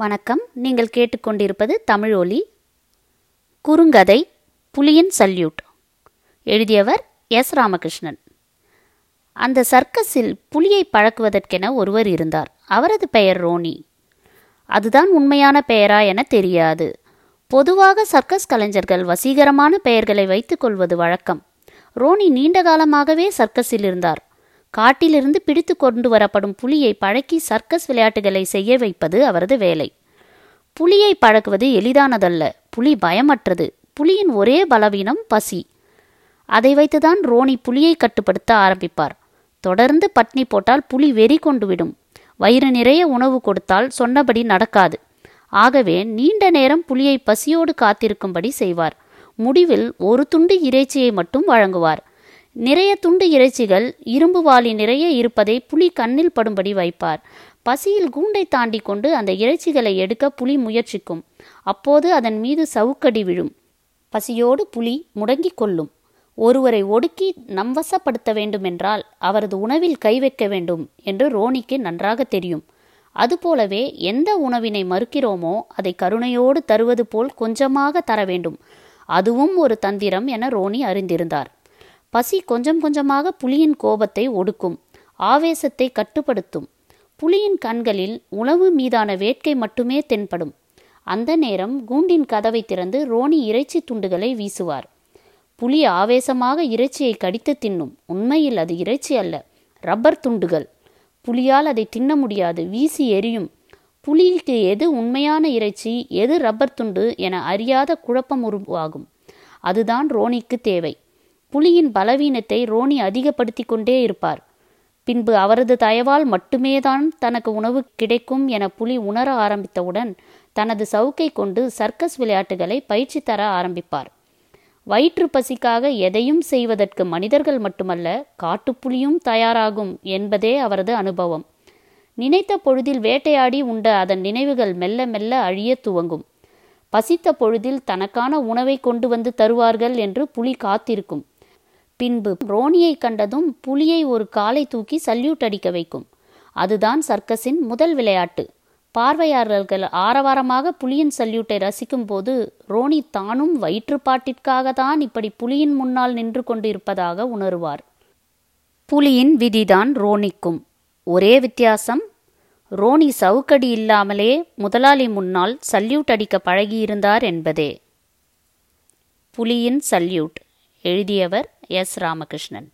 வணக்கம். நீங்கள் கேட்டுக்கொண்டிருப்பது தமிழ் ஒலி. குறுங்கதை புலியின் சல்யூட். எழுதியவர் எஸ். ராமகிருஷ்ணன். அந்த சர்க்கஸில் புலியை பழக்குவதற்கென ஒருவர் இருந்தார். அவரது பெயர் ரோனி. அதுதான் உண்மையான பெயரா என தெரியாது. பொதுவாக சர்க்கஸ் கலைஞர்கள் வசீகரமான பெயர்களை வைத்துக்கொள்வது வழக்கம். ரோனி நீண்ட காலமாகவே சர்க்கஸில் இருந்தார். காட்டிலிருந்து பிடித்து கொண்டு வரப்படும் புலியை பழக்கி சர்க்கஸ் விளையாட்டுகளை செய்ய வைப்பது அவரது வேலை. புலியை பழக்குவது எளிதானதல்ல. புலி பயமற்றது. புலியின் ஒரே பலவீனம் பசி. அதை வைத்துதான் ரோனி புலியை கட்டுப்படுத்த ஆரம்பிப்பார். தொடர்ந்து பட்னி போட்டால் புலி வெறி கொண்டுவிடும். வயிறு நிறைய உணவு கொடுத்தால் சொன்னபடி நடக்காது. ஆகவே நீண்ட நேரம் புலியை பசியோடு காத்திருக்கும்படி செய்வார். முடிவில் ஒரு துண்டு இறைச்சியை மட்டும் வழங்குவார். நிறைய துண்டு இறைச்சிகள் இரும்பு வாளி நிறைய இருப்பதை புலி கண்ணில் படும்படி வைப்பார். பசியில் கூண்டை தாண்டி கொண்டு அந்த இறைச்சிகளை எடுக்க புலி முயற்சிக்கும். அப்போது அதன் மீது சவுக்கடி விழும். பசியோடு புலி முடங்கிக் கொள்ளும். ஒருவரை ஒடுக்கி நம்வசப்படுத்த வேண்டுமென்றால் அவரது உணவில் கை வைக்க வேண்டும் என்று ரோனிக்கு நன்றாக தெரியும். அதுபோலவே எந்த உணவினை மறுக்கிறோமோ அதை கருணையோடு தருவது போல் கொஞ்சமாக தர வேண்டும். அதுவும் ஒரு தந்திரம் என ரோனி அறிந்திருந்தார். பசி கொஞ்சம் கொஞ்சமாக புலியின் கோபத்தை ஒடுக்கும் ஆவேசத்தை கட்டுப்படுத்தும். புலியின் கண்களில் உணவு மீதான வேட்கை மட்டுமே தென்படும். அந்த நேரம் கூண்டின் கதவை திறந்து ரோனி இறைச்சி துண்டுகளை வீசுவார். புலி ஆவேசமாக இறைச்சியை கடித்து தின்னும். உண்மையில் அது இறைச்சி அல்ல ரப்பர் துண்டுகள். புலியால் அதை தின்ன முடியாது வீசி எரியும். புலிக்கு எது உண்மையான இறைச்சி எது ரப்பர் துண்டு என அறியாத குழப்பம் உருவாகும். அதுதான் ரோனிக்கு தேவை. புலியின் பலவீனத்தை ரோனி அதிகப்படுத்தி கொண்டே இருப்பார். பின்பு அவரது தயவால் மட்டுமேதான் தனக்கு உணவு கிடைக்கும் என புலி உணர ஆரம்பித்தவுடன் தனது சவுக்கை கொண்டு சர்க்கஸ் விளையாட்டுகளை பயிற்சி தர ஆரம்பிப்பார். வயிற்று பசிக்காக எதையும் செய்வதற்கு மனிதர்கள் மட்டுமல்ல காட்டுப்புலியும் தயாராகும் என்பதே அவரது அனுபவம். நினைத்த பொழுதில் வேட்டையாடி உண்ட அதன் நினைவுகள் மெல்ல மெல்ல அழிய துவங்கும். பசித்த பொழுதில் தனக்கான உணவை கொண்டு வந்து தருவார்கள் என்று புலி காத்திருக்கும். பின்பு ரோனியை கண்டதும் புலியை ஒரு காலை தூக்கி சல்யூட் அடிக்க வைக்கும். அதுதான் சர்க்கஸின் முதல் விளையாட்டு. பார்வையாளர்கள் ஆரவாரமாக புலியின் சல்யூட்டை ரசிக்கும் போது ரோனி தானும் வயிற்றுப்பாட்டிற்காக தான் இப்படி புலியின் முன்னால் நின்று கொண்டு இருப்பதாக உணருவார். புலியின் விதிதான் ரோனிக்கும் ஒரே வித்தியாசம் ரோனி சவுக்கடி இல்லாமலே முதலாளி முன்னால் சல்யூட் அடிக்க பழகியிருந்தார் என்பதே. புலியின் சல்யூட். எழுதியவர் எஸ் ராமகிருஷ்ணன்.